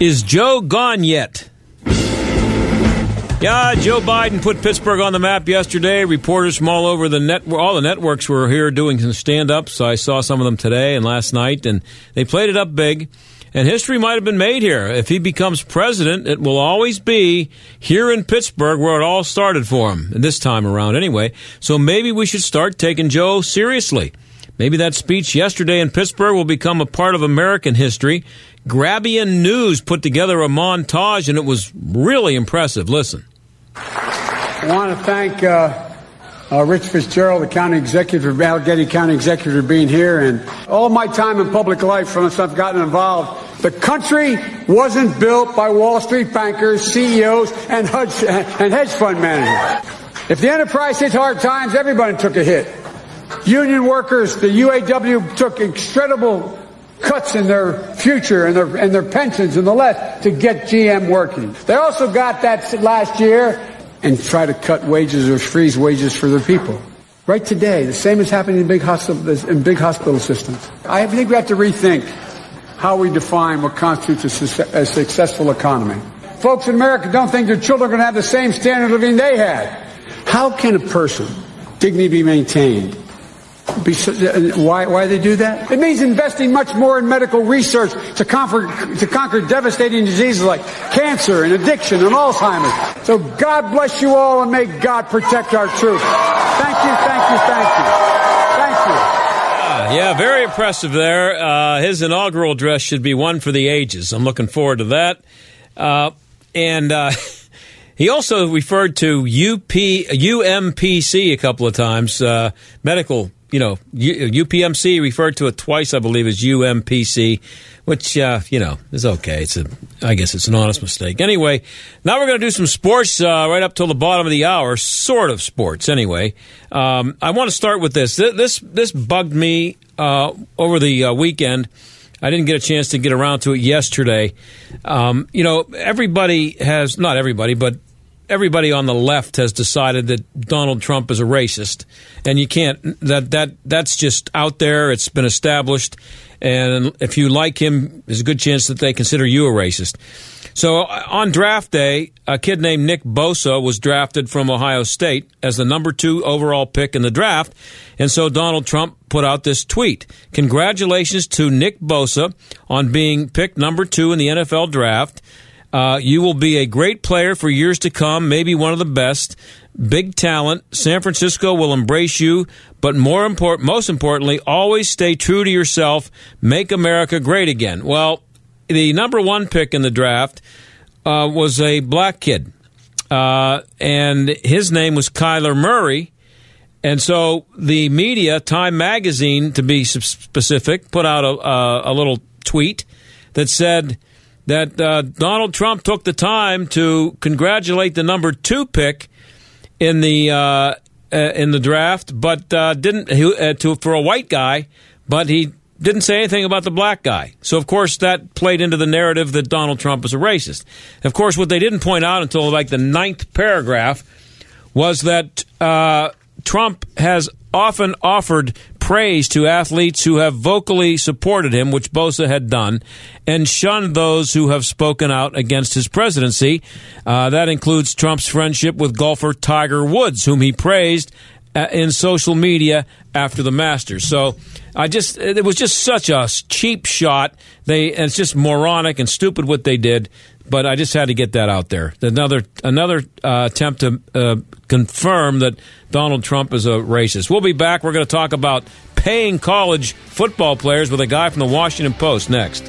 Is Joe gone yet? Yeah, Joe Biden put Pittsburgh on the map yesterday. Reporters from all over the net, all the networks were here doing some stand-ups. I saw some of them today and last night, and they played it up big. And history might have been made here. If he becomes president, it will always be here in Pittsburgh where it all started for him, this time around anyway. So maybe we should start taking Joe seriously. Maybe that speech yesterday in Pittsburgh will become a part of American history. Grabien News put together a montage, and it was really impressive. Listen. I want to thank uh, uh, Rich Fitzgerald, the county executive, Allegheny County executive, for being here, and all my time in public life, from since I've gotten involved. The country wasn't built by Wall Street bankers, CEOs, and hedge, and hedge fund managers. If the enterprise hit hard times, everybody took a hit. Union workers, the UAW took incredible cuts in their future and their, and their pensions and the less to get GM working. They also got that last year and try to cut wages or freeze wages for their people. Right today, the same is happening in big hospital, in big hospital systems. I think we have to rethink how we define what constitutes a, a successful economy. Folks in America don't think their children are going to have the same standard of living they had. How can a person dignity be maintained why, why they do that? It means investing much more in medical research to conquer, to conquer devastating diseases like cancer and addiction and Alzheimer's. So God bless you all and may God protect our troops. Thank you, thank you, thank you. Thank you. Uh, yeah, very impressive there. Uh, his inaugural address should be one for the ages. I'm looking forward to that. Uh, and uh, he also referred to UP, UMPC a couple of times, uh, medical you know, UPMC referred to it twice, I believe, as UMPC, which uh, you know is okay. It's a, I guess it's an honest mistake. Anyway, now we're going to do some sports uh, right up till the bottom of the hour, sort of sports. Anyway, um, I want to start with this. This this bugged me uh, over the uh, weekend. I didn't get a chance to get around to it yesterday. Um, you know, everybody has not everybody, but everybody on the left has decided that Donald Trump is a racist, and you can't. That that that's just out there. It's been established, and if you like him, there's a good chance that they consider you a racist. So uh, on draft day, a kid named Nick Bosa was drafted from Ohio State as the number two overall pick in the draft, and so Donald Trump put out this tweet: "Congratulations to Nick Bosa on being picked number two in the NFL draft." Uh, you will be a great player for years to come, maybe one of the best. Big talent. San Francisco will embrace you, but more important, most importantly, always stay true to yourself. Make America great again. Well, the number one pick in the draft uh, was a black kid, uh, and his name was Kyler Murray. And so the media, Time Magazine, to be specific, put out a, a, a little tweet that said that uh, Donald Trump took the time to congratulate the number two pick in the uh, uh in the draft, but uh, didn't uh, to for a white guy, but he didn't say anything about the black guy. So of course that played into the narrative that Donald Trump is a racist. Of course, what they didn't point out until like the ninth paragraph was that uh, Trump has often offered praise to athletes who have vocally supported him, which Bosa had done, and shunned those who have spoken out against his presidency. Uh, that includes Trump's friendship with golfer Tiger Woods, whom he praised uh, in social media after the Masters. So I just it was just such a cheap shot. They it's just moronic and stupid what they did. But I just had to get that out there. Another another uh, attempt to uh, confirm that Donald Trump is a racist. We'll be back. We're going to talk about paying college football players with a guy from the Washington Post next.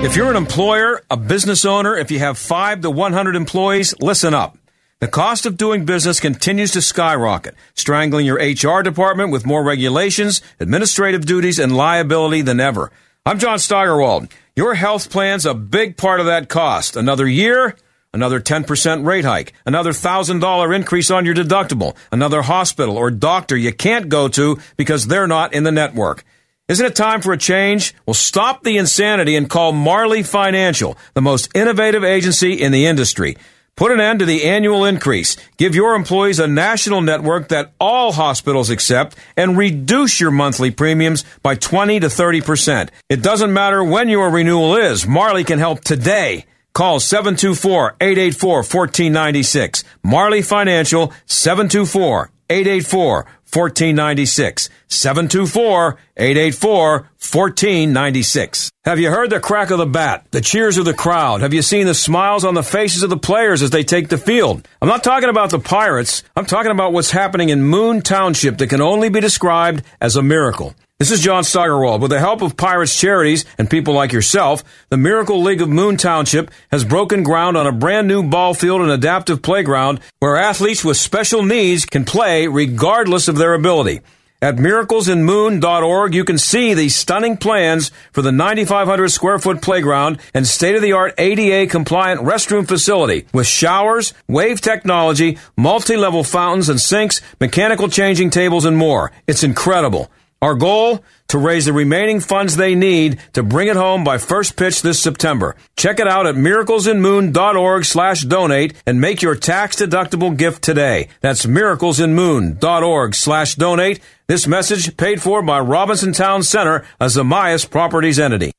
If you're an employer, a business owner, if you have 5 to 100 employees, listen up. The cost of doing business continues to skyrocket, strangling your HR department with more regulations, administrative duties, and liability than ever. I'm John Steigerwald. Your health plan's a big part of that cost. Another year, another 10% rate hike, another $1,000 increase on your deductible, another hospital or doctor you can't go to because they're not in the network. Isn't it time for a change? Well, stop the insanity and call Marley Financial, the most innovative agency in the industry. Put an end to the annual increase. Give your employees a national network that all hospitals accept and reduce your monthly premiums by 20 to 30%. It doesn't matter when your renewal is. Marley can help today. Call 724-884-1496. Marley Financial 724 884 1496. 724 884 1496. Have you heard the crack of the bat, the cheers of the crowd? Have you seen the smiles on the faces of the players as they take the field? I'm not talking about the Pirates. I'm talking about what's happening in Moon Township that can only be described as a miracle. This is John Steigerwald. With the help of Pirates Charities and people like yourself, the Miracle League of Moon Township has broken ground on a brand new ball field and adaptive playground where athletes with special needs can play regardless of their ability. At miraclesinmoon.org, you can see the stunning plans for the 9,500 square foot playground and state of the art ADA compliant restroom facility with showers, wave technology, multi level fountains and sinks, mechanical changing tables, and more. It's incredible. Our goal? To raise the remaining funds they need to bring it home by first pitch this September. Check it out at miraclesinmoon.org slash donate and make your tax deductible gift today. That's miraclesinmoon.org slash donate. This message paid for by Robinson Town Center, a Zamias Properties entity.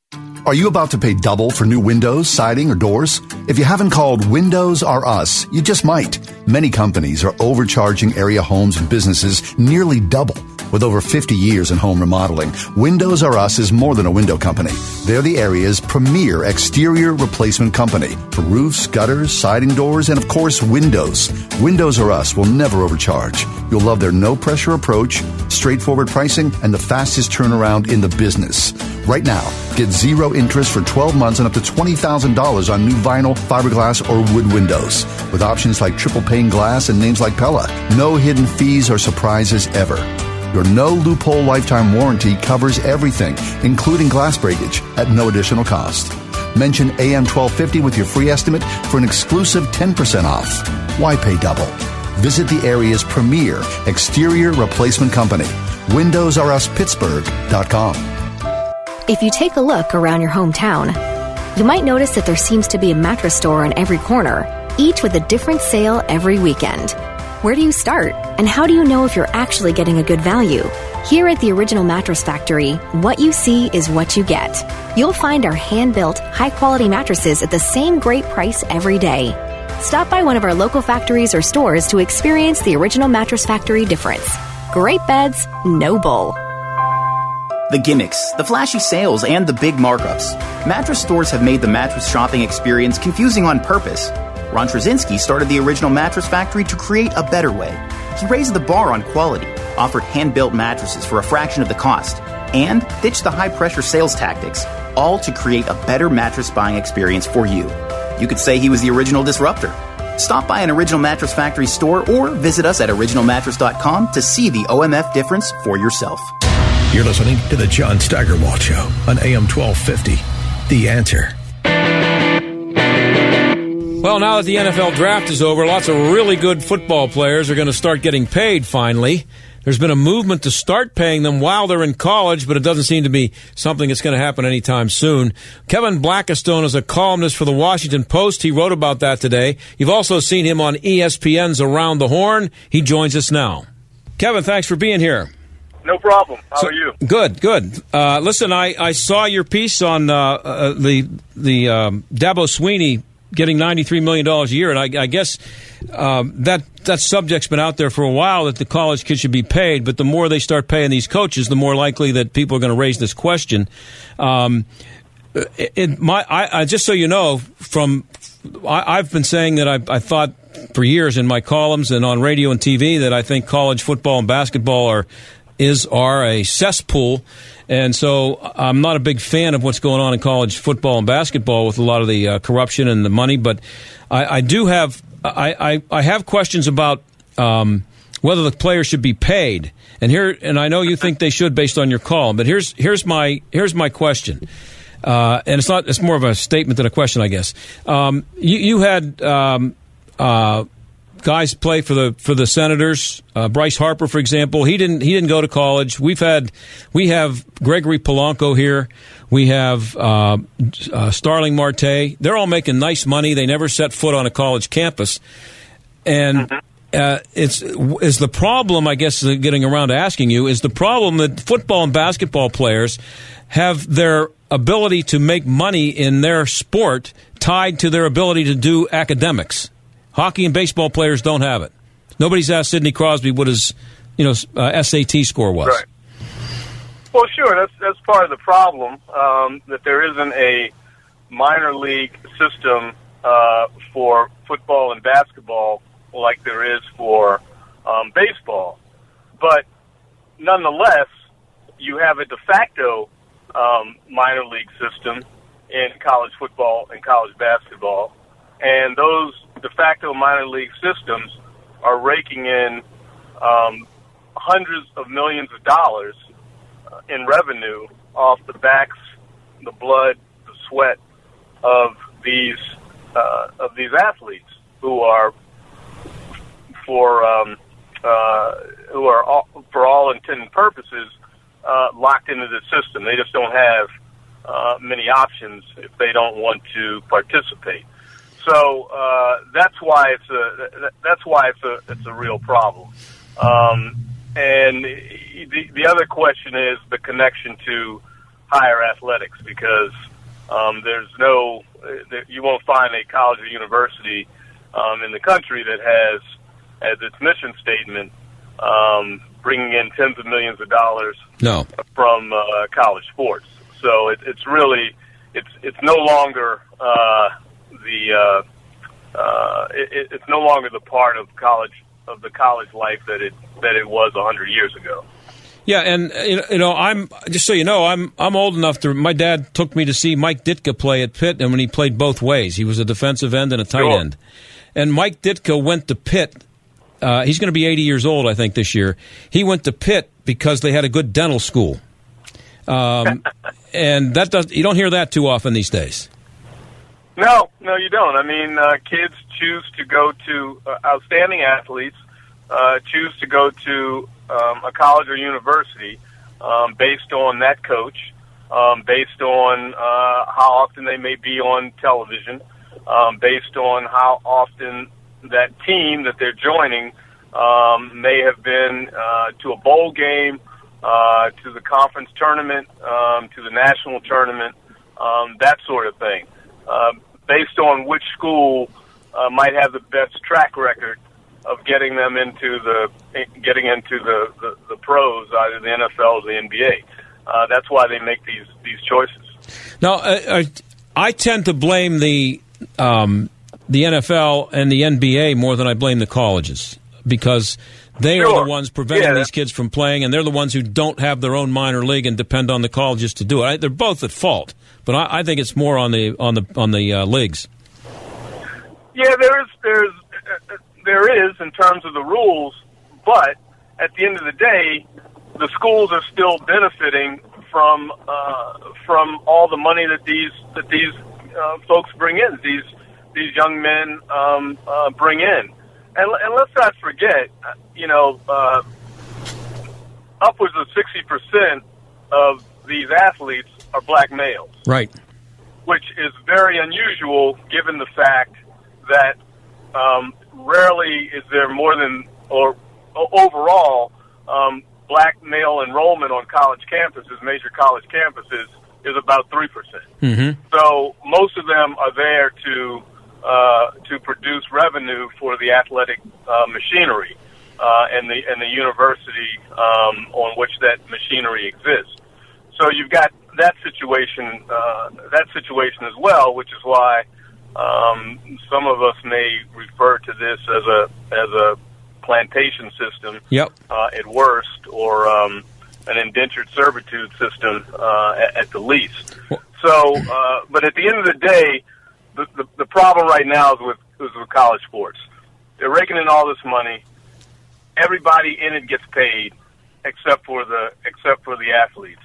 Are you about to pay double for new windows, siding, or doors? If you haven't called Windows R Us, you just might. Many companies are overcharging area homes and businesses nearly double. With over 50 years in home remodeling, Windows R Us is more than a window company. They're the area's premier exterior replacement company for roofs, gutters, siding doors, and of course, windows. Windows R Us will never overcharge. You'll love their no pressure approach, straightforward pricing, and the fastest turnaround in the business. Right now, get zero interest for 12 months and up to $20,000 on new vinyl, fiberglass, or wood windows. With options like triple pane glass and names like Pella. No hidden fees or surprises ever. Your no loophole lifetime warranty covers everything, including glass breakage, at no additional cost. Mention AM 1250 with your free estimate for an exclusive 10% off. Why pay double? Visit the area's premier exterior replacement company, WindowsRUsPittsburgh.com. If you take a look around your hometown, you might notice that there seems to be a mattress store on every corner, each with a different sale every weekend. Where do you start? And how do you know if you're actually getting a good value? Here at the Original Mattress Factory, what you see is what you get. You'll find our hand built, high quality mattresses at the same great price every day. Stop by one of our local factories or stores to experience the Original Mattress Factory difference. Great beds, no bull. The gimmicks, the flashy sales, and the big markups. Mattress stores have made the mattress shopping experience confusing on purpose. Ron Trzcinski started the original mattress factory to create a better way. He raised the bar on quality, offered hand built mattresses for a fraction of the cost, and ditched the high pressure sales tactics, all to create a better mattress buying experience for you. You could say he was the original disruptor. Stop by an Original Mattress Factory store or visit us at originalmattress.com to see the OMF difference for yourself. You're listening to The John Steigerwald Show on AM 1250. The answer. Well, now that the NFL draft is over, lots of really good football players are going to start getting paid finally. There's been a movement to start paying them while they're in college, but it doesn't seem to be something that's going to happen anytime soon. Kevin Blackistone is a columnist for the Washington Post. He wrote about that today. You've also seen him on ESPN's Around the Horn. He joins us now. Kevin, thanks for being here. No problem. How So- are you? Good, good. Uh, listen, I, I saw your piece on uh, uh, the the um, Dabo Swinney getting ninety three million dollars a year, and I, I guess um, that that subject's been out there for a while that the college kids should be paid. But the more they start paying these coaches, the more likely that people are going to raise this question. Um, my, I, I, just so you know, from I, I've been saying that I, I thought for years in my columns and on radio and TV that I think college football and basketball are is are a cesspool, and so I'm not a big fan of what's going on in college football and basketball with a lot of the uh, corruption and the money. But I, I do have I, I, I have questions about um, whether the players should be paid. And here, and I know you think they should based on your call, but here's here's my here's my question. Uh, and it's not it's more of a statement than a question, I guess. Um, you, you, had um, uh, guys play for the for the Senators. Uh, Bryce Harper, for example, he didn't he didn't go to college. We've had we have Gregory Polanco here. We have uh, uh, Starling Marte. They're all making nice money. They never set foot on a college campus, and. Uh, it's is the problem. I guess getting around to asking you is the problem that football and basketball players have their ability to make money in their sport tied to their ability to do academics. Hockey and baseball players don't have it. Nobody's asked Sidney Crosby what his, you know, uh, SAT score was. Right. Well, sure. That's that's part of the problem um, that there isn't a minor league system uh, for football and basketball like there is for um, baseball. But nonetheless, you have a de facto um, minor league system in college football and college basketball, and those de facto minor league systems are raking in um, hundreds of millions of dollars uh, in revenue off the backs, the blood, the sweat of these uh, of these athletes who are for um, uh, who are all, for all intent and purposes uh, locked into the system. They just don't have uh, many options if they don't want to participate. So uh, that's why it's a that's why it's a it's a real problem. Um, and the the other question is the connection to higher athletics because um, there's no you won't find a college or university um, in the country that has as its mission statement um, bringing in tens of millions of dollars no. from uh, college sports. So it, it's really it's it's no longer uh, the uh, uh, it, it's no longer the part of college of the college life that it that it was a hundred years ago. Yeah, and you know, I'm just so you know, I'm I'm old enough to. My dad took me to see Mike Ditka play at Pitt, and when he played both ways, he was a defensive end and a tight sure. end. And Mike Ditka went to Pitt. Uh, he's going to be 80 years old, I think, this year. He went to Pitt because they had a good dental school, um, and that does you don't hear that too often these days. No, no, you don't. I mean, uh, kids choose to go to uh, outstanding athletes, uh, choose to go to um, a college or university um, based on that coach, um, based on uh, how often they may be on television, um, based on how often that team that they're joining um, may have been uh, to a bowl game, uh, to the conference tournament, um, to the national tournament, um, that sort of thing. Uh, based on which school uh, might have the best track record of getting them into the getting into the, the, the pros, either the NFL or the NBA. Uh, that's why they make these these choices. Now, uh, I tend to blame the um, the NFL and the NBA more than I blame the colleges because they Sure. are the ones preventing Yeah. these kids from playing, and they're the ones who don't have their own minor league and depend on the colleges to do it. I, they're both at fault, but I, I think it's more on the on the on the uh, leagues. Yeah, there is there's uh, there is in terms of the rules, but at the end of the day, the schools are still benefiting from uh, from all the money that these that these uh, folks bring in. These these young men um, uh, bring in, and, and let's not forget, you know, uh, upwards of sixty percent of these athletes are black males Right. which is very unusual given the fact that um, rarely is there more than, or overall, um, black male enrollment on college campuses, major college campuses, is about 3%. Mm-hmm. So most of them are there to uh, to produce revenue for the athletic uh, machinery uh, and the and the university um, on which that machinery exists. So you've got that situation uh, that situation as well, which is why um, some of us may refer to this as a as a plantation system Yep. uh, at worst, or um, an indentured servitude system uh, at, at the least. So, uh, but at the end of the day, the, the, the problem right now is with is with college sports. They're raking in all this money. Everybody in it gets paid, except for the except for the athletes.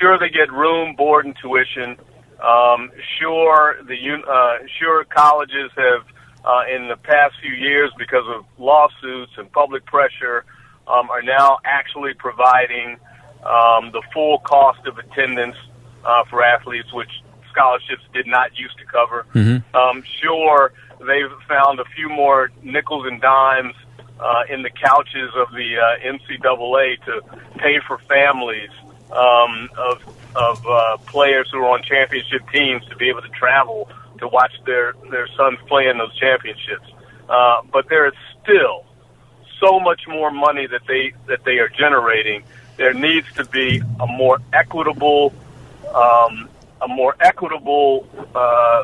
Sure, they get room, board, and tuition. Um, sure, the uh, sure colleges have uh, in the past few years because of lawsuits and public pressure um, are now actually providing um, the full cost of attendance uh, for athletes, which scholarships did not used to cover. Mm-hmm. Um, sure, they've found a few more nickels and dimes uh, in the couches of the uh, NCAA to pay for families um, of of uh, players who are on championship teams to be able to travel to watch their their sons play in those championships. Uh, but there is still so much more money that they that they are generating. There needs to be a more equitable, um, a more equitable uh,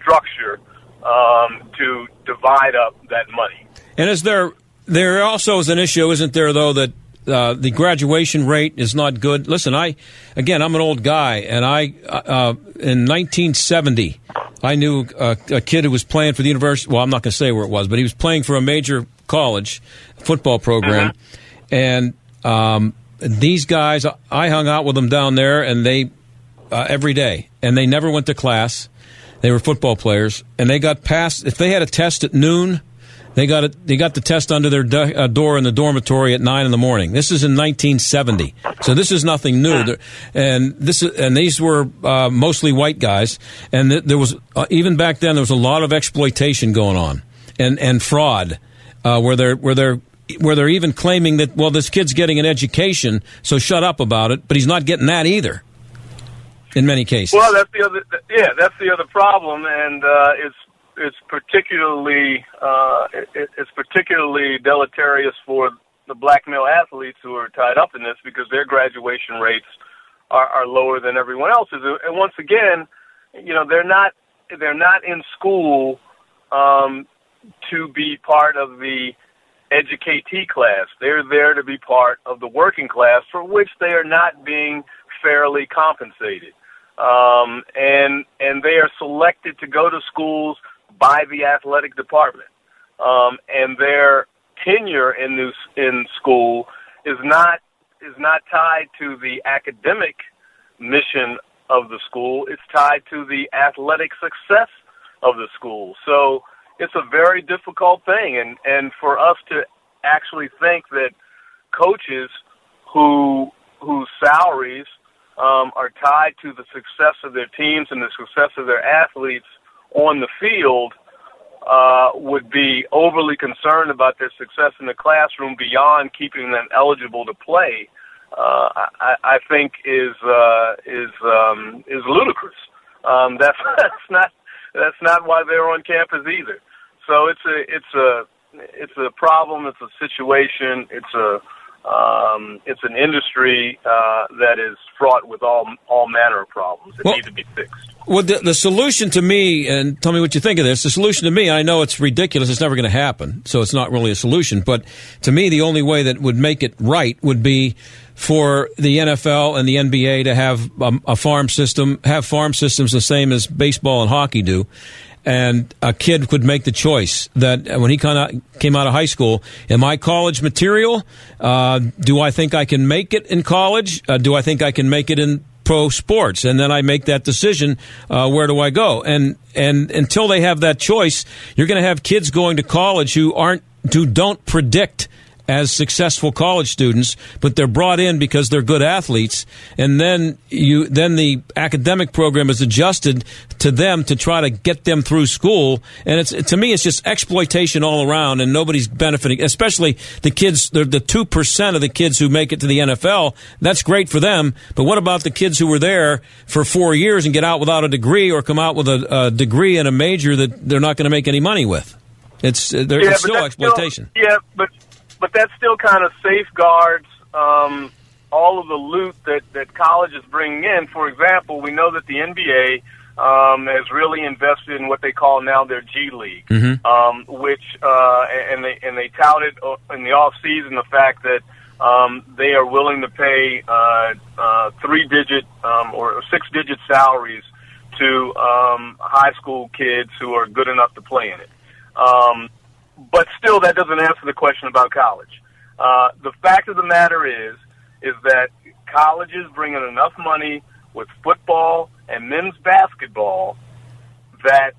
structure um, to divide up that money. And is there there also is an issue, isn't there, though, that uh, the graduation rate is not good. Listen, I again, I'm an old guy, and I uh, in 1970, I knew a, a, kid who was playing for the university. Well, I'm not going to say where it was, but he was playing for a major college football program, uh-huh. and um, these guys, I hung out with them down there, and they uh, every day, and they never went to class. They were football players, and they got passed. If they had a test at noon, they got it. They got the test under their do, uh, door in the dormitory at nine in the morning. This is in 1970, so this is nothing new. And this and these were uh, mostly white guys, and th- there was uh, even back then there was a lot of exploitation going on and and fraud, uh, where they're where they're where they're even claiming that well this kid's getting an education, so shut up about it, but he's not getting that either. In many cases. Well, that's the other. Yeah, that's the other problem, and uh, it's it's particularly uh, it, it's particularly deleterious for the black male athletes who are tied up in this because their graduation rates are, are lower than everyone else's. And once again, you know they're not they're not in school um, to be part of the educatee class. They're there to be part of the working class for which they are not being fairly compensated. Um, and and they are selected to go to schools by the athletic department, um, and their tenure in this in school is not is not tied to the academic mission of the school. It's tied to the athletic success of the school. So it's a very difficult thing, and and for us to actually think that coaches who whose salaries um, are tied to the success of their teams and the success of their athletes on the field uh, would be overly concerned about their success in the classroom beyond keeping them eligible to play, uh, I, I think is uh, is um, is ludicrous. Um, that's that's not that's not why they're on campus either. So it's a it's a it's a problem. It's a situation. It's a um, it's an industry uh, that is fraught with all all manner of problems that well, need to be fixed. Well, the, the, solution to me, and tell me what you think of this. The solution to me, I know it's ridiculous. It's never going to happen, so it's not really a solution. But to me, the only way that would make it right would be for the NFL and the NBA to have um, a farm system, have farm systems the same as baseball and hockey do, and a kid could make the choice that when he came out of high school, am I college material? Uh, do I think I can make it in college? Uh, do I think I can make it in pro sports? And then I make that decision. Uh, where do I go? And and until they have that choice, you're going to have kids going to college who aren't who don't predict as successful college students, but they're brought in because they're good athletes, and then you then the academic program is adjusted to them to try to get them through school, and it's to me it's just exploitation all around, and nobody's benefiting, especially the kids, the two percent of the kids who make it to the NFL. That's great for them, but what about the kids who were there for four years and get out without a degree or come out with a, a degree and a major that they're not going to make any money with? It's, uh, yeah, it's still exploitation. Still, yeah, but but that still kind of safeguards um, all of the loot that that college is bringing in. For example, we know that the NBA um, has really invested in what they call now their G League, mm-hmm. um, which uh, and they and they touted uh, in the off season the fact that um, they are willing to pay uh, uh, three digit um, or six digit salaries to um, high school kids who are good enough to play in it. Um, but still, that doesn't answer the question about college. Uh, the fact of the matter is, is that colleges bring in enough money with football and men's basketball that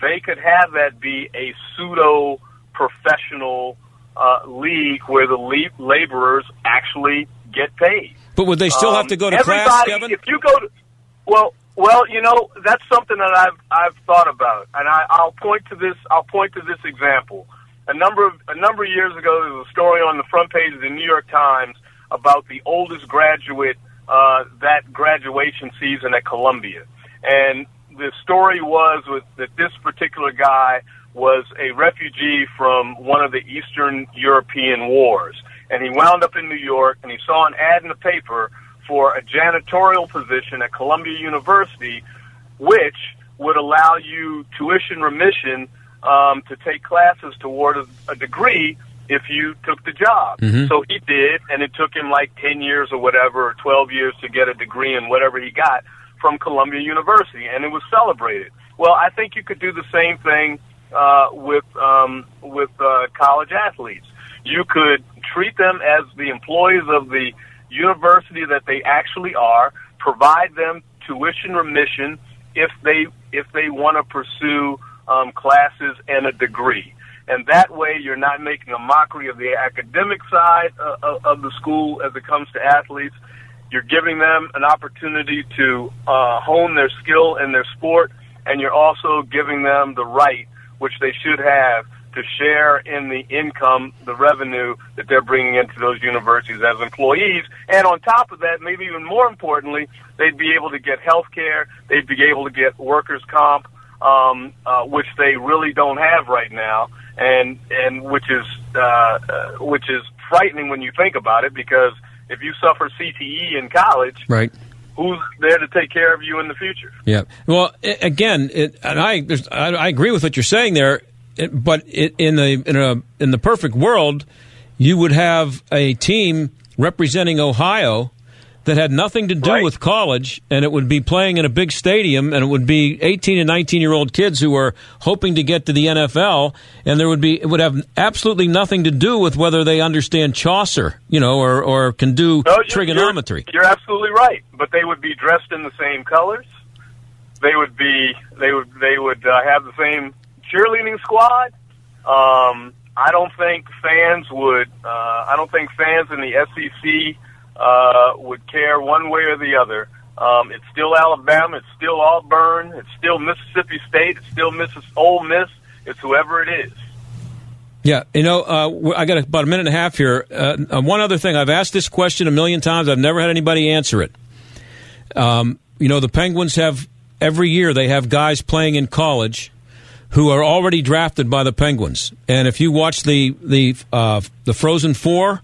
they could have that be a pseudo professional uh, league where the le- laborers actually get paid. But would they still um, have to go to class, Kevin? If you go to, well, well, you know that's something that I've I've thought about, and I, I'll point to this. I'll point to this example. A number of a number of years ago, there was a story on the front page of the New York Times about the oldest graduate uh, that graduation season at Columbia, and the story was with, that this particular guy was a refugee from one of the Eastern European wars, and he wound up in New York, and he saw an ad in the paper for a janitorial position at Columbia University, which would allow you tuition remission um, to take classes toward a, a degree if you took the job. Mm-hmm. So he did, and it took him like 10 years or whatever, or 12 years to get a degree in whatever he got from Columbia University, and it was celebrated. Well, I think you could do the same thing uh, with um, with uh, college athletes. You could treat them as the employees of the university that they actually are, provide them tuition remission if they if they want to pursue um, classes and a degree. And that way, you're not making a mockery of the academic side uh, of the school as it comes to athletes. You're giving them an opportunity to uh, hone their skill in their sport, and you're also giving them the right, which they should have, to share in the income, the revenue that they're bringing into those universities as employees. And on top of that, maybe even more importantly, they'd be able to get health care, they'd be able to get workers' comp, um, uh, which they really don't have right now, and and which is uh, uh, which is frightening when you think about it, because if you suffer CTE in college, right who's there to take care of you in the future? Yeah. Well, again, it, and I, I, I agree with what you're saying there but it, in the in a in the perfect world, you would have a team representing Ohio that had nothing to do right. with college, and it would be playing in a big stadium, and it would be 18 and 19 year old kids who are hoping to get to the NFL, and there would be it would have absolutely nothing to do with whether they understand Chaucer, you know, or or can do no, trigonometry. You're, you're absolutely right, but they would be dressed in the same colors. They would be they would they would uh, have the same cheerleading squad. Um, I don't think fans would. Uh, I don't think fans in the SEC uh, would care one way or the other. Um, it's still Alabama. It's still Auburn. It's still Mississippi State. It's still Missis Ole Miss. It's whoever it is. Yeah, you know, uh, I got about a minute and a half here. Uh, uh, one other thing, I've asked this question a million times. I've never had anybody answer it. Um, you know, the Penguins have every year they have guys playing in college who are already drafted by the Penguins. And if you watch the the uh, the Frozen Four,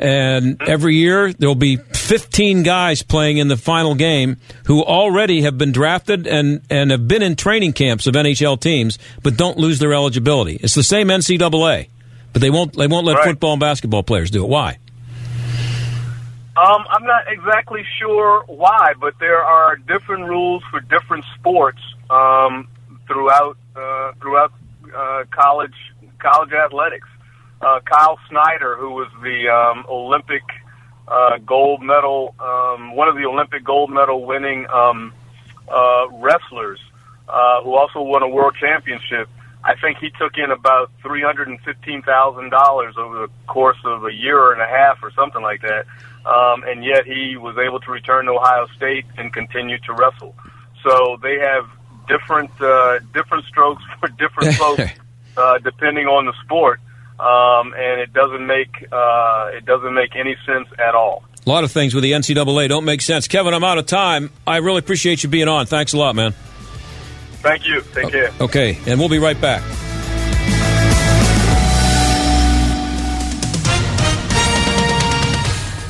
and every year there'll be 15 guys playing in the final game who already have been drafted and and have been in training camps of NHL teams, but don't lose their eligibility. It's the same NCAA, but they won't they won't let right. football and basketball players do it. Why? Um, I'm not exactly sure why, but there are different rules for different sports um, throughout uh, throughout uh, college college athletics. Uh, Kyle Snyder, who was the um, Olympic uh, gold medal, um, one of the Olympic gold medal winning um, uh, wrestlers, uh, who also won a world championship. I think he took in about three hundred and fifteen thousand dollars over the course of a year and a half, or something like that. Um, and yet he was able to return to Ohio State and continue to wrestle. So they have different uh, different strokes for different folks, uh, depending on the sport, um, and it doesn't make uh, it doesn't make any sense at all. A lot of things with the NCAA don't make sense. Kevin, I'm out of time. I really appreciate you being on. Thanks a lot, man. Thank you. Take care. Okay, and we'll be right back.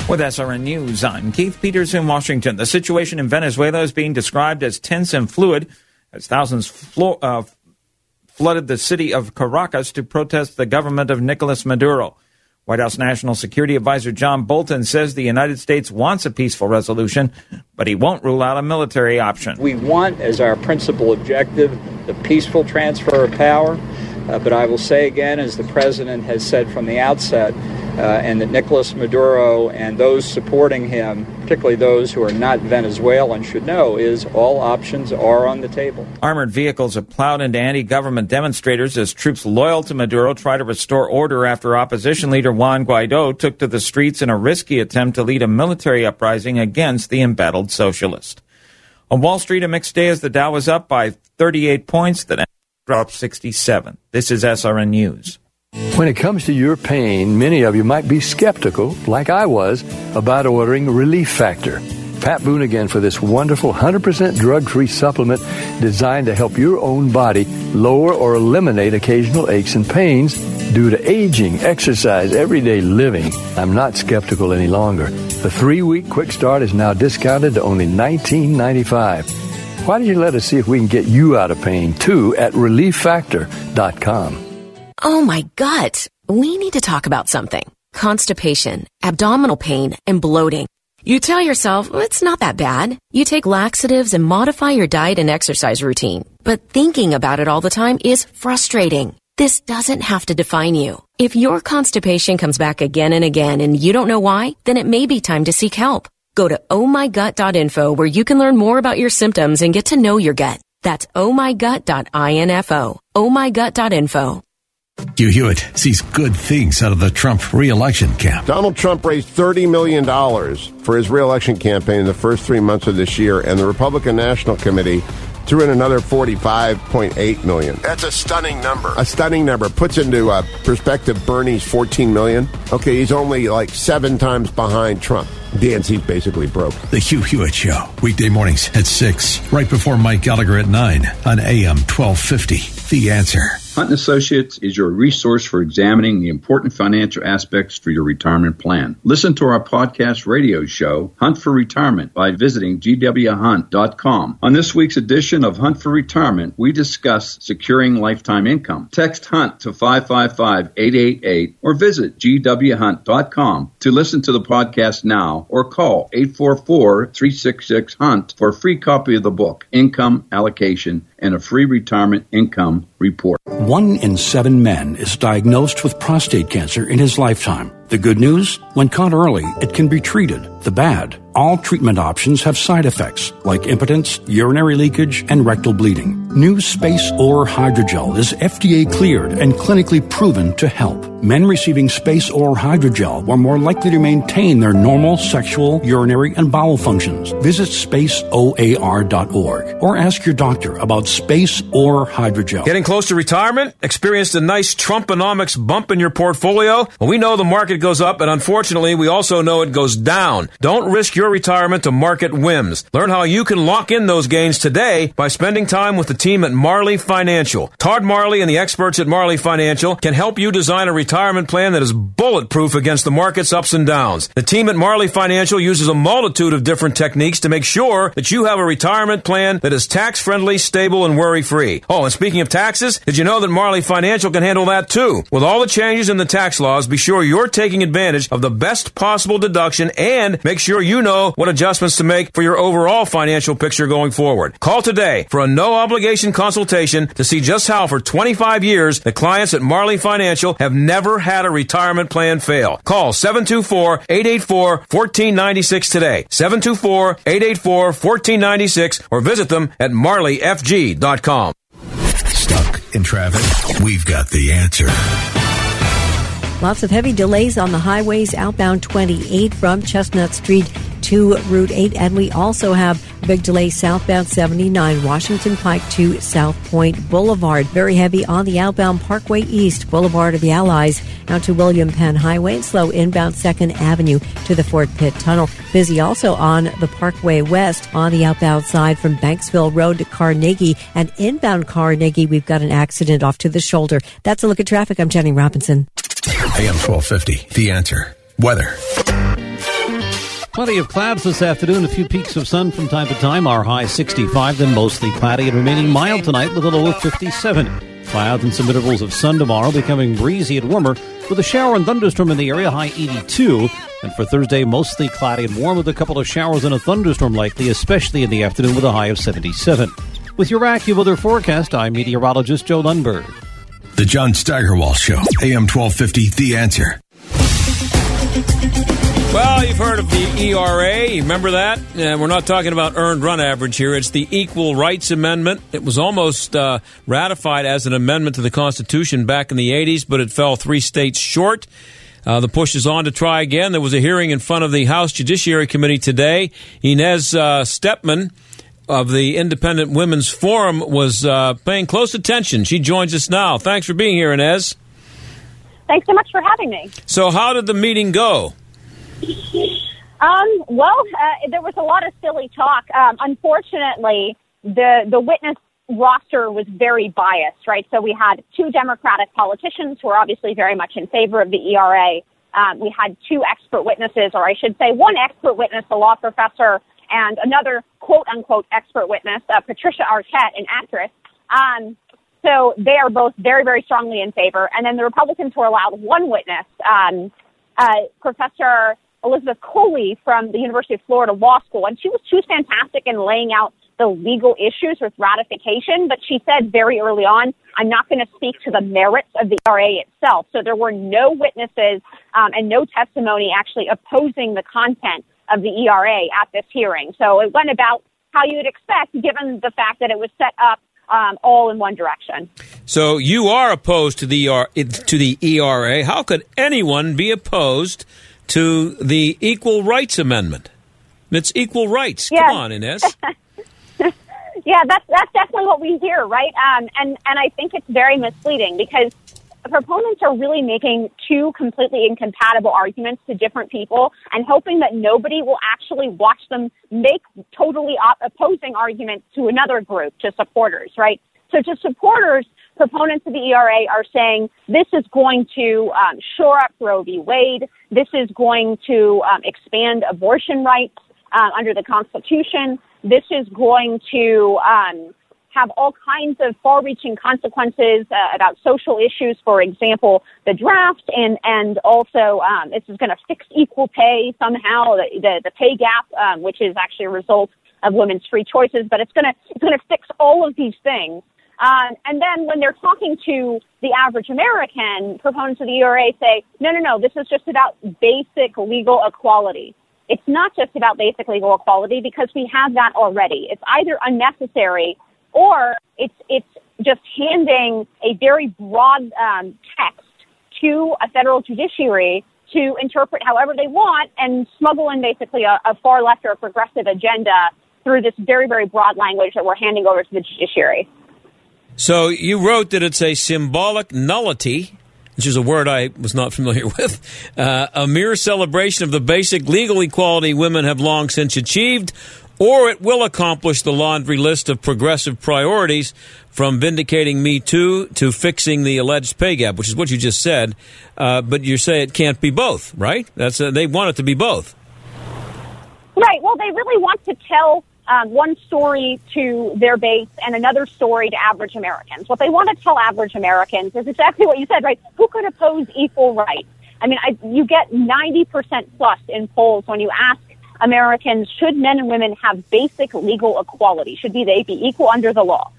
With SRN News, I'm Keith Peters in Washington. The situation in Venezuela is being described as tense and fluid as thousands flo- uh, flooded the city of Caracas to protest the government of Nicolas Maduro. White House National Security Advisor John Bolton says the United States wants a peaceful resolution, but he won't rule out a military option. We want, as our principal objective, the peaceful transfer of power. Uh, but I will say again, as the president has said from the outset, uh, and that Nicolas Maduro and those supporting him, particularly those who are not Venezuelan, should know is all options are on the table. Armored vehicles have plowed into anti government demonstrators as troops loyal to Maduro try to restore order after opposition leader Juan Guaido took to the streets in a risky attempt to lead a military uprising against the embattled socialist. On Wall Street, a mixed day as the Dow was up by 38 points, the dropped 67. This is SRN News. When it comes to your pain, many of you might be skeptical, like I was, about ordering Relief Factor. Pat Boone again for this wonderful 100% drug free supplement designed to help your own body lower or eliminate occasional aches and pains due to aging, exercise, everyday living. I'm not skeptical any longer. The three week quick start is now discounted to only $19.95. Why don't you let us see if we can get you out of pain too at relieffactor.com. Oh my gut. We need to talk about something. Constipation, abdominal pain, and bloating. You tell yourself, it's not that bad. You take laxatives and modify your diet and exercise routine. But thinking about it all the time is frustrating. This doesn't have to define you. If your constipation comes back again and again and you don't know why, then it may be time to seek help. Go to ohmygut.info where you can learn more about your symptoms and get to know your gut. That's ohmygut.info. ohmygut.info. Hugh Hewitt sees good things out of the Trump reelection camp. Donald Trump raised $30 million for his reelection campaign in the first three months of this year, and the Republican National Committee threw in another 45.8 million. That's a stunning number. A stunning number. Puts into uh, perspective Bernie's 14 million. Okay, he's only like seven times behind Trump. DNC's basically broke. The Hugh Hewitt Show, weekday mornings at 6, right before Mike Gallagher at 9 on AM 1250. The answer. Hunt & Associates is your resource for examining the important financial aspects for your retirement plan. Listen to our podcast radio show, Hunt for Retirement, by visiting gwhunt.com. On this week's edition of Hunt for Retirement, we discuss securing lifetime income. Text HUNT to 555-888 or visit gwhunt.com to listen to the podcast now or call 844-366-HUNT for a free copy of the book, Income Allocation, and a free retirement income report. One in seven men is diagnosed with prostate cancer in his lifetime. The good news? When caught early, it can be treated. The bad? All treatment options have side effects like impotence, urinary leakage, and rectal bleeding. New SpaceOAR Hydrogel is FDA cleared and clinically proven to help. Men receiving SpaceOAR Hydrogel were more likely to maintain their normal sexual, urinary, and bowel functions. Visit spaceoar.org or ask your doctor about Space Ore Hydrogel. Getting close to retirement? Experienced a nice Trumponomics bump in your portfolio? Well, we know the market goes up, and unfortunately, we also know it goes down. Don't risk your retirement to market whims. Learn how you can lock in those gains today by spending time with the team at Marley Financial. Todd Marley and the experts at Marley Financial can help you design a retirement plan that is bulletproof against the market's ups and downs. The team at Marley Financial uses a multitude of different techniques to make sure that you have a retirement plan that is tax friendly, stable, and worry free. Oh, and speaking of taxes, did you know that Marley Financial can handle that too? With all the changes in the tax laws, be sure you're taking advantage of the best possible deduction and make sure you know what adjustments to make for your overall financial picture going forward. Call today for a no obligation consultation to see just how for 25 years the clients at Marley Financial have never had a retirement plan fail. Call 724-884-1496 today. 724-884-1496 or visit them at marleyfg.com. Stuck in traffic? We've got the answer. Lots of heavy delays on the highways outbound 28 from Chestnut Street to Route 8. And we also have big delay southbound 79 Washington Pike to South Point Boulevard. Very heavy on the outbound Parkway East Boulevard of the Allies out to William Penn Highway and slow inbound 2nd Avenue to the Fort Pitt Tunnel. Busy also on the Parkway West on the outbound side from Banksville Road to Carnegie and inbound Carnegie. We've got an accident off to the shoulder. That's a look at traffic. I'm Jenny Robinson. AM 1250, The Answer. Weather. Plenty of clouds this afternoon, a few peeks of sun from time to time. Our high 65, then mostly cloudy and remaining mild tonight with a low of 57. Clouds and some intervals of sun tomorrow, becoming breezy and warmer with a shower and thunderstorm in the area, high 82. And for Thursday, mostly cloudy and warm with a couple of showers and a thunderstorm likely, especially in the afternoon with a high of 77. With your AccuWeather forecast, I'm meteorologist Joe Lundberg. The John Steigerwald Show, AM 1250, The Answer. Well, you've heard of the ERA. Remember that? And we're not talking about earned run average here. It's the Equal Rights Amendment. It was almost uh, ratified as an amendment to the Constitution back in the 80s, but it fell three states short. Uh, the push is on to try again. There was a hearing in front of the House Judiciary Committee today. Inez uh, Stepman of the Independent Women's Forum was uh, paying close attention. She joins us now. Thanks for being here, Inez. Thanks so much for having me. So, how did the meeting go? Um, well, uh, there was a lot of silly talk. Um, unfortunately, the the witness roster was very biased, right? So we had two Democratic politicians who are obviously very much in favor of the ERA. Um, we had two expert witnesses, or I should say, one expert witness, a law professor, and another quote unquote expert witness, uh, Patricia Arquette, an actress. Um, so they are both very, very strongly in favor. And then the Republicans were allowed one witness, um, uh, Professor Elizabeth Foley from the University of Florida Law School, and she was she was fantastic in laying out the legal issues with ratification. But she said very early on, I'm not going to speak to the merits of the RA itself. So there were no witnesses um, and no testimony actually opposing the content of the ERA at this hearing. So it went about how you would expect, given the fact that it was set up um, all in one direction. So you are opposed to the to the ERA. How could anyone be opposed to the Equal Rights Amendment? It's equal rights. Yes. Come on, Inez. yeah, that's that's definitely what we hear, right? Um, and and I think it's very misleading because proponents are really making two completely incompatible arguments to different people and hoping that nobody will actually watch them make totally op- opposing arguments to another group, to supporters, right? So to supporters, proponents of the ERA are saying this is going to um, shore up Roe v. Wade. This is going to um, expand abortion rights uh, under the Constitution. This is going to um, have all kinds of far-reaching consequences uh, about social issues. For example, the draft, and and also um, this is going to fix equal pay somehow, the the, the pay gap, um, which is actually a result of women's free choices. But it's going to it's going to fix all of these things. Um, and then when they're talking to the average American, proponents of the ERA say, no, no, no, this is just about basic legal equality. It's not just about basic legal equality because we have that already. It's either unnecessary or it's it's just handing a very broad um, text to a federal judiciary to interpret however they want and smuggle in basically a, a far left or a progressive agenda through this very very broad language that we're handing over to the judiciary. So you wrote that it's a symbolic nullity, which is a word I was not familiar with, uh, a mere celebration of the basic legal equality women have long since achieved, or it will accomplish the laundry list of progressive priorities from vindicating Me Too to fixing the alleged pay gap, which is what you just said. Uh, but you say it can't be both, right? That's uh, they want it to be both. Right. Well, they really want to tell um, one story to their base and another story to average Americans. What they want to tell average Americans is exactly what you said, right? Who could oppose equal rights? I mean, I, you get 90% plus in polls when you ask Americans, should men and women have basic legal equality? Should be they be equal under the law?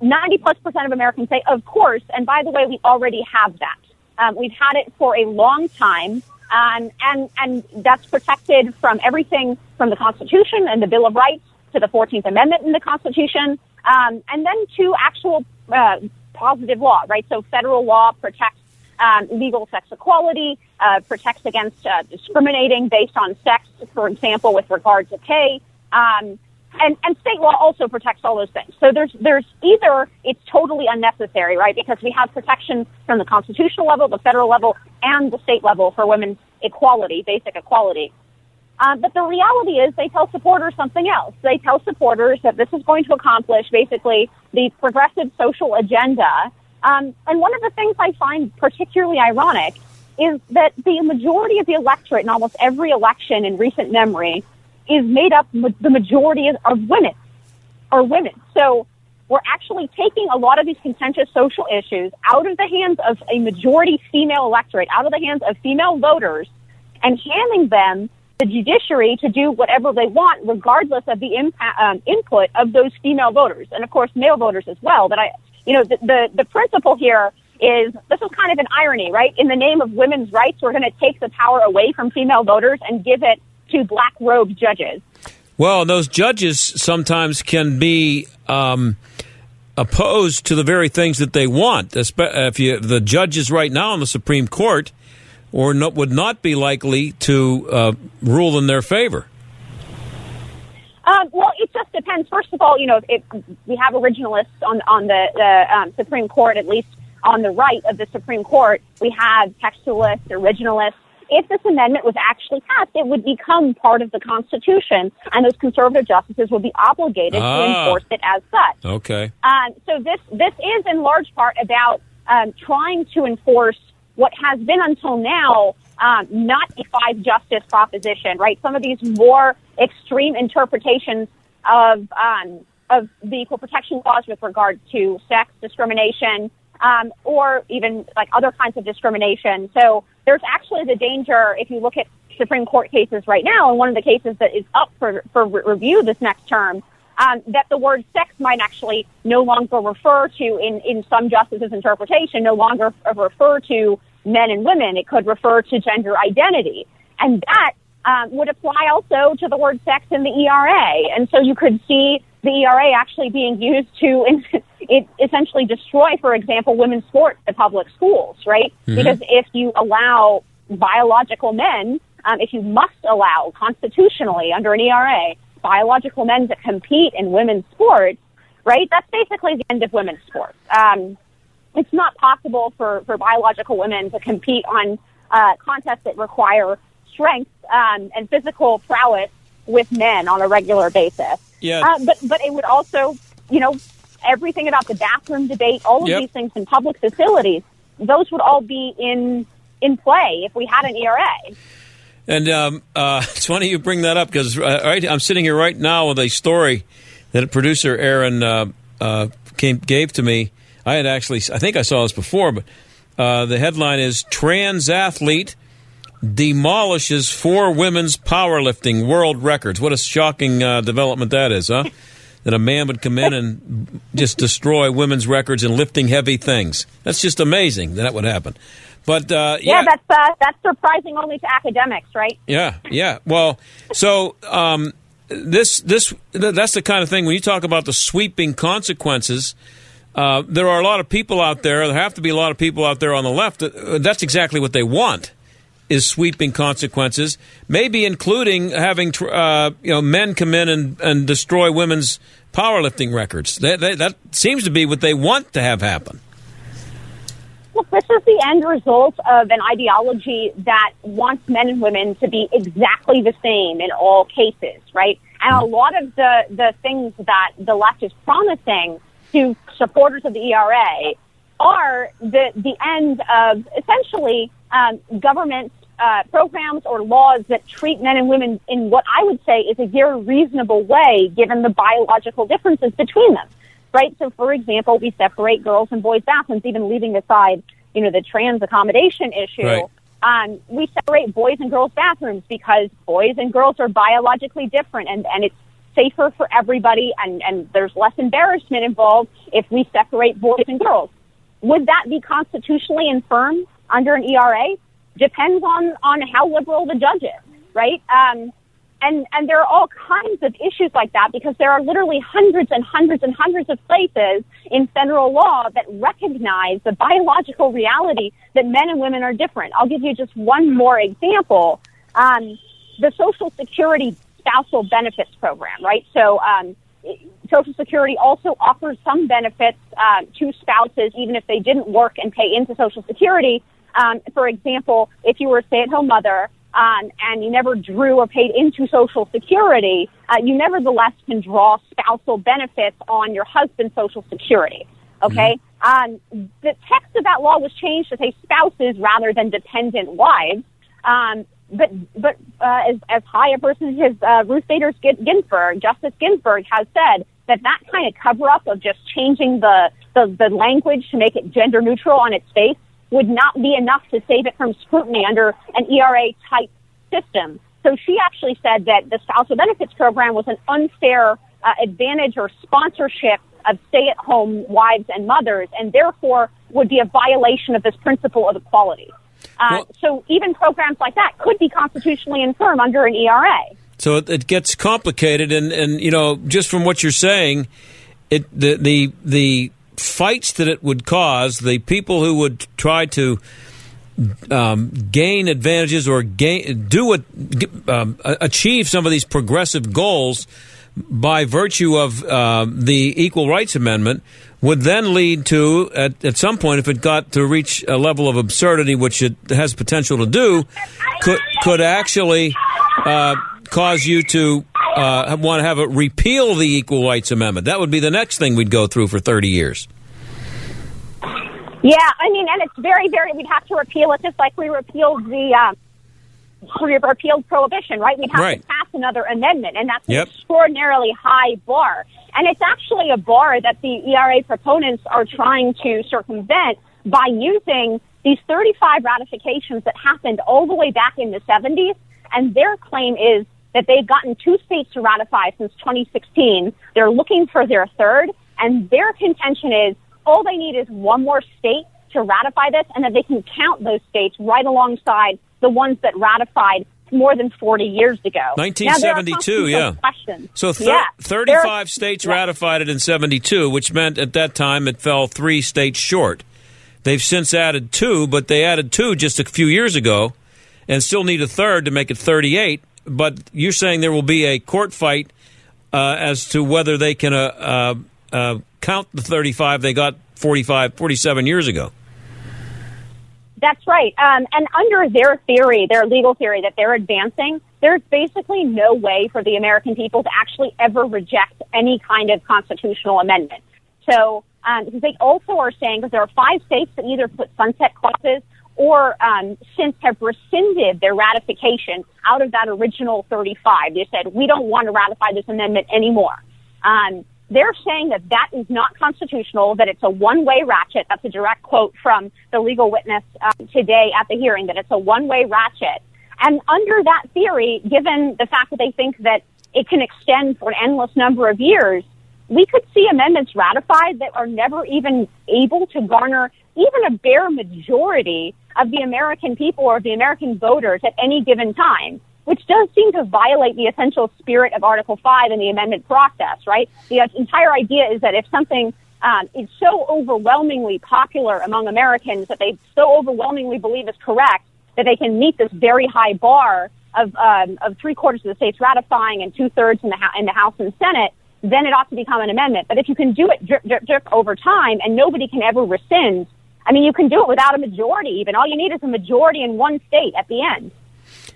90 plus percent of Americans say, of course. And by the way, we already have that. Um, we've had it for a long time. Um, and, and that's protected from everything from the Constitution and the Bill of Rights to the 14th Amendment in the Constitution, um, and then to actual uh, positive law, right? So federal law protects um, legal sex equality, uh, protects against uh, discriminating based on sex, for example, with regard to pay. Um, and, and state law also protects all those things. So there's there's either it's totally unnecessary, right? Because we have protection from the constitutional level, the federal level, and the state level for women's equality, basic equality. Um, but the reality is they tell supporters something else. They tell supporters that this is going to accomplish basically the progressive social agenda um, and one of the things I find particularly ironic is that the majority of the electorate in almost every election in recent memory is made up, the majority of women, or women. So we're actually taking a lot of these contentious social issues out of the hands of a majority female electorate, out of the hands of female voters, and handing them the judiciary to do whatever they want, regardless of the impact, um, input of those female voters, and of course male voters as well. But I, you know, the, the, the principle here is this is kind of an irony, right? In the name of women's rights, we're going to take the power away from female voters and give it to black robed judges. Well, those judges sometimes can be um, opposed to the very things that they want. If you, the judges right now in the Supreme Court or not, would not be likely to uh, rule in their favor. Um, well, it just depends. First of all, you know, if we have originalists on on the, the um, Supreme Court, at least on the right of the Supreme Court, we have textualists, originalists. If this amendment was actually passed, it would become part of the Constitution, and those conservative justices would be obligated ah, to enforce it as such. Okay. Um, so this this is in large part about um, trying to enforce what has been until now um, not a five justice proposition, right? Some of these more extreme interpretations of um, of the equal protection laws with regard to sex discrimination, um, or even like other kinds of discrimination. So there's actually the danger if you look at Supreme Court cases right now, and one of the cases that is up for for re- review this next term. Um, that the word sex might actually no longer refer to, in, in some justices' interpretation, no longer refer to men and women. It could refer to gender identity. And that um, would apply also to the word sex in the ERA. And so you could see the ERA actually being used to it essentially destroy, for example, women's sports at public schools, right? Mm-hmm. Because if you allow biological men, um, if you must allow constitutionally under an ERA biological men to compete in women's sports, right? That's basically the end of women's sports. Um, it's not possible for, for biological women to compete on uh, contests that require strength um, and physical prowess with men on a regular basis. Yeah. Uh, but but it would also, you know, everything about the bathroom debate, all of yep. these things in public facilities, those would all be in in play if we had an ERA. And um, uh, it's funny you bring that up because uh, right, I'm sitting here right now with a story that a producer Aaron uh, uh, came gave to me I had actually, I think I saw this before, but uh, the headline is Trans Athlete Demolishes Four Women's Powerlifting World Records. What a shocking uh, development that is, huh? that a man would come in and just destroy women's records in lifting heavy things. That's just amazing that, that would happen. But uh, yeah, yeah, that's uh, that's surprising only to academics, right? Yeah, yeah. Well, so um, this this that's the kind of thing when you talk about the sweeping consequences uh, there are a lot of people out there. There have to be a lot of people out there on the left. Uh, that's exactly what they want: is sweeping consequences, maybe including having uh, you know men come in and, and destroy women's powerlifting records. That, that, that seems to be what they want to have happen. Look, this is the end result of an ideology that wants men and women to be exactly the same in all cases, right? And a lot of the, the things that the left is promising to supporters of the ERA are the, the end of essentially um, government uh, programs or laws that treat men and women in what I would say is a very reasonable way given the biological differences between them. Right? So, for example, we separate girls and boys' bathrooms, even leaving aside, you know, the trans accommodation issue. Right. Um, we separate boys and girls' bathrooms because boys and girls are biologically different, and, and it's safer for everybody and, and there's less embarrassment involved if we separate boys and girls. Would that be constitutionally infirm under an ERA? Depends on, on how liberal the judge is, right? Um, and, and there are all kinds of issues like that because there are literally hundreds and hundreds and hundreds of places in federal law that recognize the biological reality that men and women are different. I'll give you just one more example. Um, the Social Security spousal benefits program, right? So, um, Social Security also offers some benefits uh, to spouses, even if they didn't work and pay into Social Security. Um, for example, if you were a stay-at-home mother um, and you never drew or paid into Social Security, uh, you nevertheless can draw spousal benefits on your husband's Social Security. Okay. Mm-hmm. Um, the text of that law was changed to say spouses rather than dependent wives. But but uh, as as high a person as uh, Ruth Bader Ginsburg, Justice Ginsburg has said that that kind of cover up of just changing the, the the language to make it gender neutral on its face would not be enough to save it from scrutiny under an ERA type system. So she actually said that the spousal benefits program was an unfair uh, advantage or sponsorship of stay-at-home wives and mothers, and therefore would be a violation of this principle of equality. Uh, so even programs like that could be constitutionally infirm under an ERA. So it, it gets complicated, and, and you know, just from what you're saying, it the the the fights that it would cause, the people who would try to um, gain advantages or gain do what um, achieve some of these progressive goals by virtue of uh, the Equal Rights Amendment would then lead to, at, at some point, if it got to reach a level of absurdity, which it has potential to do, could could actually uh, cause you to uh, want to have a repeal the Equal Rights Amendment. That would be the next thing we'd go through for thirty years. Yeah, I mean, and it's very, very. We'd have to repeal it just like we repealed the. Um, we repealed prohibition, right? We'd have right. to pass another amendment, and that's Yep. an extraordinarily high bar. And it's actually a bar that the ERA proponents are trying to circumvent by using these 35 ratifications that happened all the way back in the 70s. And their claim is that they've gotten two states to ratify since 2016. They're looking for their third, and their contention is all they need is one more state to ratify this, and that they can count those states right alongside the ones that ratified more than 40 years ago. Now, there are 1972, yeah. questions. So thir- yeah, 35 states ratified it in 72, which meant at that time it fell three states short. They've since added two, but they added two just a few years ago and still need a third to make it 38. But you're saying there will be a court fight uh, as to whether they can uh, uh, uh, count the 35 they got 45, 47 years ago. That's right. Um, and under their theory, their legal theory that they're advancing, there's basically no way for the American people to actually ever reject any kind of constitutional amendment. So, um, because they also are saying that there are five states that either put sunset clauses or um, since have rescinded their ratification out of that original 35. They said, we don't want to ratify this amendment anymore. Um, they're saying that that is not constitutional, that it's a one-way ratchet. That's a direct quote from the legal witness uh, today at the hearing, that it's a one-way ratchet. And under that theory, given the fact that they think that it can extend for an endless number of years, we could see amendments ratified that are never even able to garner even a bare majority of the American people or the American voters at any given time, which does seem to violate the essential spirit of Article 5 in the amendment process, right? The entire idea is that if something um, is so overwhelmingly popular among Americans that they so overwhelmingly believe is correct that they can meet this very high bar of, um, of three quarters of the states ratifying and two thirds in the, in the House and Senate, then it ought to become an amendment. But if you can do it drip, drip, drip over time and nobody can ever rescind, I mean, you can do it without a majority even. All you need is a majority in one state at the end.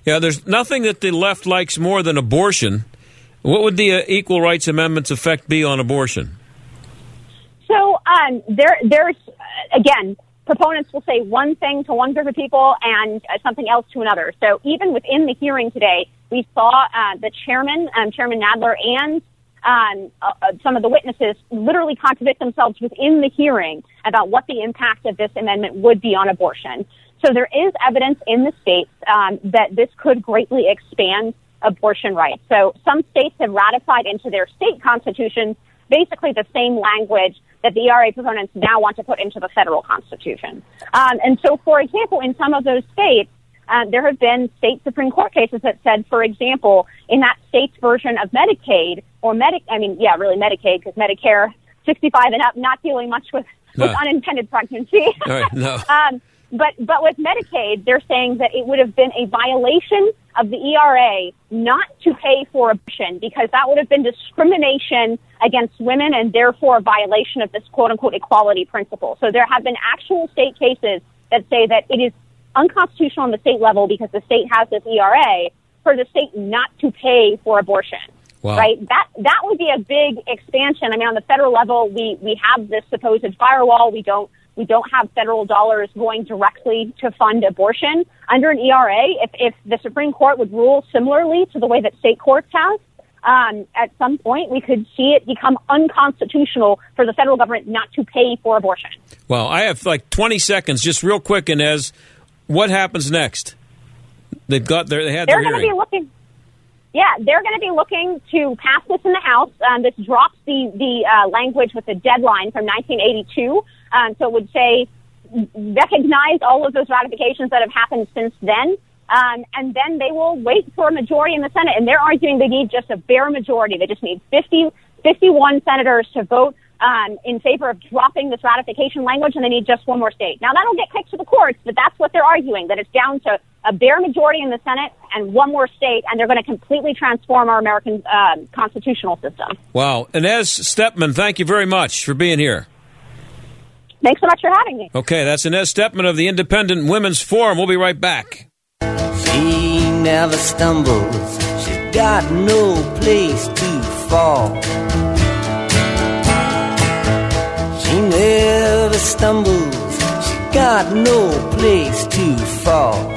Yeah, there's nothing that the left likes more than abortion. What would the uh, Equal Rights Amendment's effect be on abortion? So um, there, there's uh, again, proponents will say one thing to one group of people and uh, something else to another. So even within the hearing today, we saw uh, the chairman, um, Chairman Nadler, and um, uh, uh, some of the witnesses literally contradict themselves within the hearing about what the impact of this amendment would be on abortion. So there is evidence in the states um, that this could greatly expand abortion rights. So some states have ratified into their state constitutions basically the same language that the ERA proponents now want to put into the federal constitution. Um, and so, for example, in some of those states, uh, there have been state Supreme Court cases that said, for example, in that state's version of Medicaid or Medic, I mean, yeah, really Medicaid because Medicare 65 and up not dealing much with, with unintended pregnancy. Right, no. um, but but with Medicaid, they're saying that it would have been a violation of the ERA not to pay for abortion because that would have been discrimination against women and therefore a violation of this quote unquote equality principle. So there have been actual state cases that say that it is unconstitutional on the state level because the state has this ERA for the state not to pay for abortion. Wow. Right? That that would be a big expansion. I mean, on the federal level, we we have this supposed firewall. We don't we don't have federal dollars going directly to fund abortion under an ERA. If if the Supreme Court would rule similarly to the way that state courts have, um, at some point we could see it become unconstitutional for the federal government not to pay for abortion. Well, I have like 20 seconds, just real quick, Inez. What happens next? They've got their, they had They're their going to be looking. Yeah, they're going to be looking to pass this in the House. Um, this drops the the uh, language with the deadline from 1982, um, so it would say recognize all of those ratifications that have happened since then. Um, and then they will wait for a majority in the Senate. And they're arguing they need just a bare majority. They just need 50, 51 senators to vote um, in favor of dropping this ratification language, and they need just one more state. Now, that'll get kicked to the courts, but that's what they're arguing, that it's down to a bare majority in the Senate and one more state, and they're going to completely transform our American uh, constitutional system. Wow. Inez Stepman, thank you very much for being here. Thanks so much for having me. Okay, that's Inez Stepman of the Independent Women's Forum. We'll be right back. She never stumbles, she's got no place to fall. She never stumbles, she got no place to fall.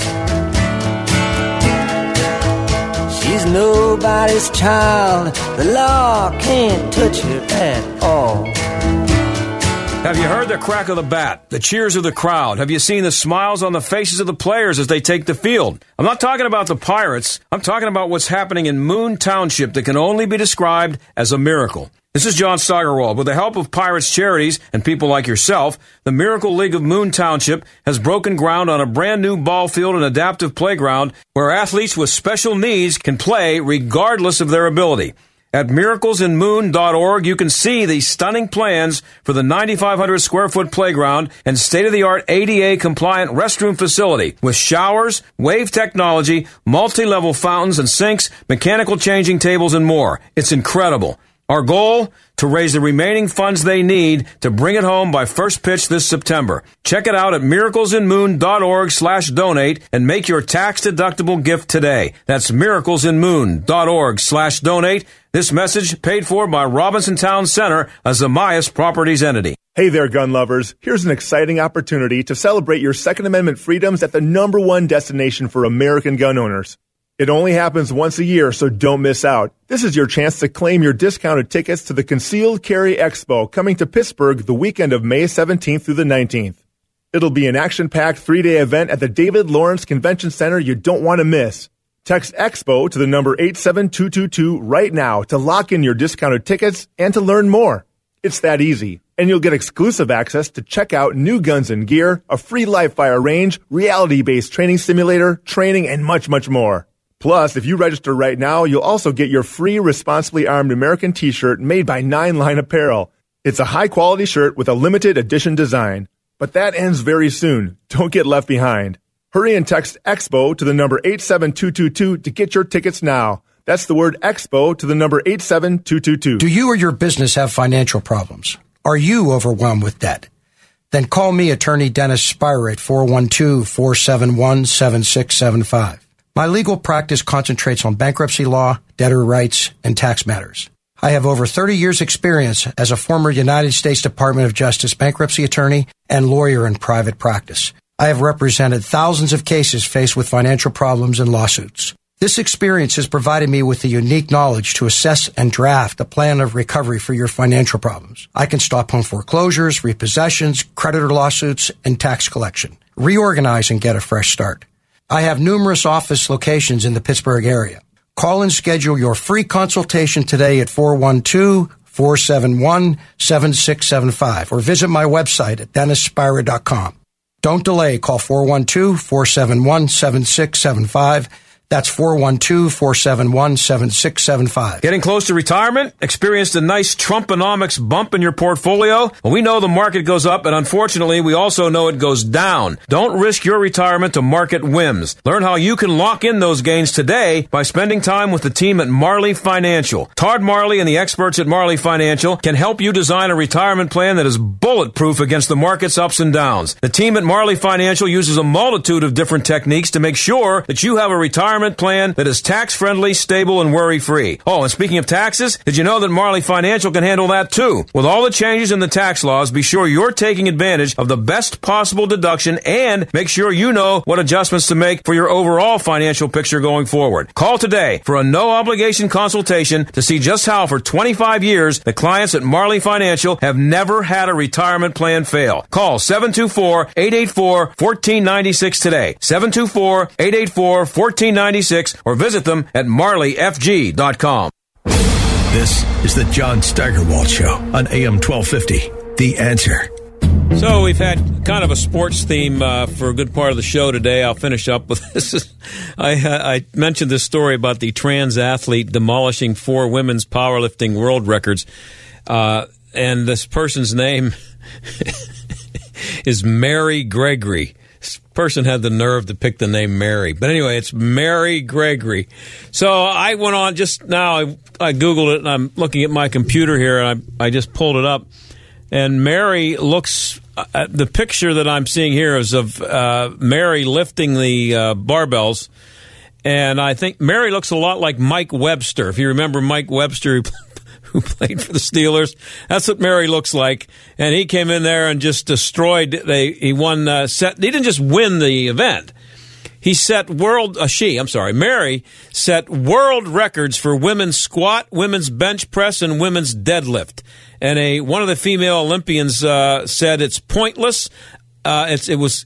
She's nobody's child, the law can't touch her at all. Have you heard the crack of the bat, the cheers of the crowd? Have you seen the smiles on the faces of the players as they take the field? I'm not talking about the Pirates. I'm talking about what's happening in Moon Township that can only be described as a miracle. This is John Steigerwald. With the help of Pirates Charities and people like yourself, the Miracle League of Moon Township has broken ground on a brand new ball field and adaptive playground where athletes with special needs can play regardless of their ability. At miraclesinmoon.org, you can see the stunning plans for the 9,500 square foot playground and state of the art ADA compliant restroom facility with showers, wave technology, multi level fountains and sinks, mechanical changing tables, and more. It's incredible. Our goal? To raise the remaining funds they need to bring it home by first pitch this September. Check it out at miraclesinmoon.org slash donate and make your tax deductible gift today. That's miraclesinmoon.org slash donate. This message paid for by Robinson Town Center, a Zamias Properties entity. Hey there, gun lovers. Here's an exciting opportunity to celebrate your Second Amendment freedoms at the number one destination for American gun owners. It only happens once a year, so don't miss out. This is your chance to claim your discounted tickets to the Concealed Carry Expo coming to Pittsburgh the weekend of May 17th through the 19th. It'll be an action packed three day event at the David Lawrence Convention Center you don't want to miss. Text EXPO to the number 87222 right now to lock in your discounted tickets and to learn more. It's that easy. And you'll get exclusive access to check out new guns and gear, a free live fire range, reality based training simulator, training, and much, much more. Plus, if you register right now, you'll also get your free Responsibly Armed American t shirt made by Nine Line Apparel. It's a high quality shirt with a limited edition design. But that ends very soon. Don't get left behind. Hurry and text EXPO to the number 87222 to get your tickets now. That's the word EXPO to the number 87222. Do you or your business have financial problems? Are you overwhelmed with debt? Then call me, attorney Dennis Spyra at 412 471 7675. My legal practice concentrates on bankruptcy law, debtor rights, and tax matters. I have over 30 years experience as a former United States Department of Justice bankruptcy attorney and lawyer in private practice. I have represented thousands of cases faced with financial problems and lawsuits. This experience has provided me with the unique knowledge to assess and draft a plan of recovery for your financial problems. I can stop home foreclosures, repossessions, creditor lawsuits, and tax collection. Reorganize and get a fresh start. I have numerous office locations in the Pittsburgh area. Call and schedule your free consultation today at 412 471 7675 or visit my website at dennisspyra.com. Don't delay. Call 412 471 7675. That's 412 471 7675. Getting close to retirement? Experienced a nice Trumponomics bump in your portfolio? Well, we know the market goes up, and unfortunately, we also know it goes down. Don't risk your retirement to market whims. Learn how you can lock in those gains today by spending time with the team at Marley Financial. Todd Marley and the experts at Marley Financial can help you design a retirement plan that is bulletproof against the market's ups and downs. The team at Marley Financial uses a multitude of different techniques to make sure that you have a retirement plan that is tax friendly, stable, and worry free. Oh, and speaking of taxes, did you know that Marley Financial can handle that too? With all the changes in the tax laws, be sure you're taking advantage of the best possible deduction and make sure you know what adjustments to make for your overall financial picture going forward. Call today for a no obligation consultation to see just how for 25 years the clients at Marley Financial have never had a retirement plan fail. Call 724 884 1496 today. 724 884 1496 1496 or visit them at marleyfg.com. This is the John Steigerwald Show on AM 1250. The answer. So we've had kind of a sports theme uh, for a good part of the show today. I'll finish up with this. I, I mentioned this story about the trans athlete demolishing four women's powerlifting world records, uh, and this person's name is Mary Gregory. This person had the nerve to pick the name Mary, but anyway, it's Mary Gregory. So I went on just now. I, I googled it, and I'm looking at my computer here, and I, I just pulled it up and Mary looks. Uh, the picture that I'm seeing here is of uh, Mary lifting the uh, barbells, and I think Mary looks a lot like Mike Webster. If you remember Mike Webster, who played for the Steelers, that's what Mary looks like. And he came in there and just destroyed. They he won uh, set. He didn't just win the event. He set world, uh, she, I'm sorry, Mary set world records for women's squat, women's bench press, and women's deadlift. And a one of the female Olympians uh, said it's pointless. Uh, it's, it was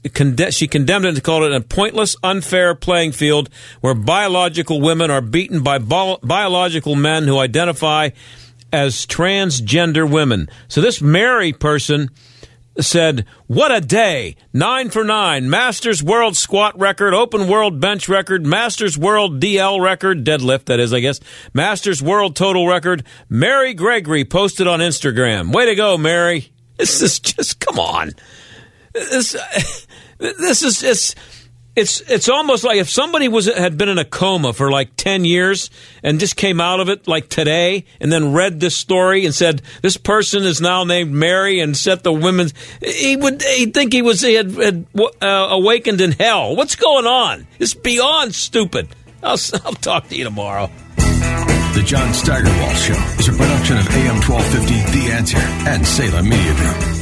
she condemned it and called it a pointless, unfair playing field where biological women are beaten by bio- biological men who identify as transgender women. So this Mary person said, What a day! Nine for nine. Masters World Squat record, Open World Bench record, Masters World DL record, deadlift, that is, I guess, Masters World Total record. Mary Gregory posted on Instagram. Way to go, Mary. This is just, come on. This, this is, it's, it's it's almost like if somebody was had been in a coma for like 10 years and just came out of it like today and then read this story and said this person is now named Mary and set the women's he would he'd think he was he had, had uh, awakened in hell. What's going on? It's beyond stupid. I'll, I'll talk to you tomorrow. The John Steigerwald Show is a production of AM 1250 The Answer and Salem Media Group.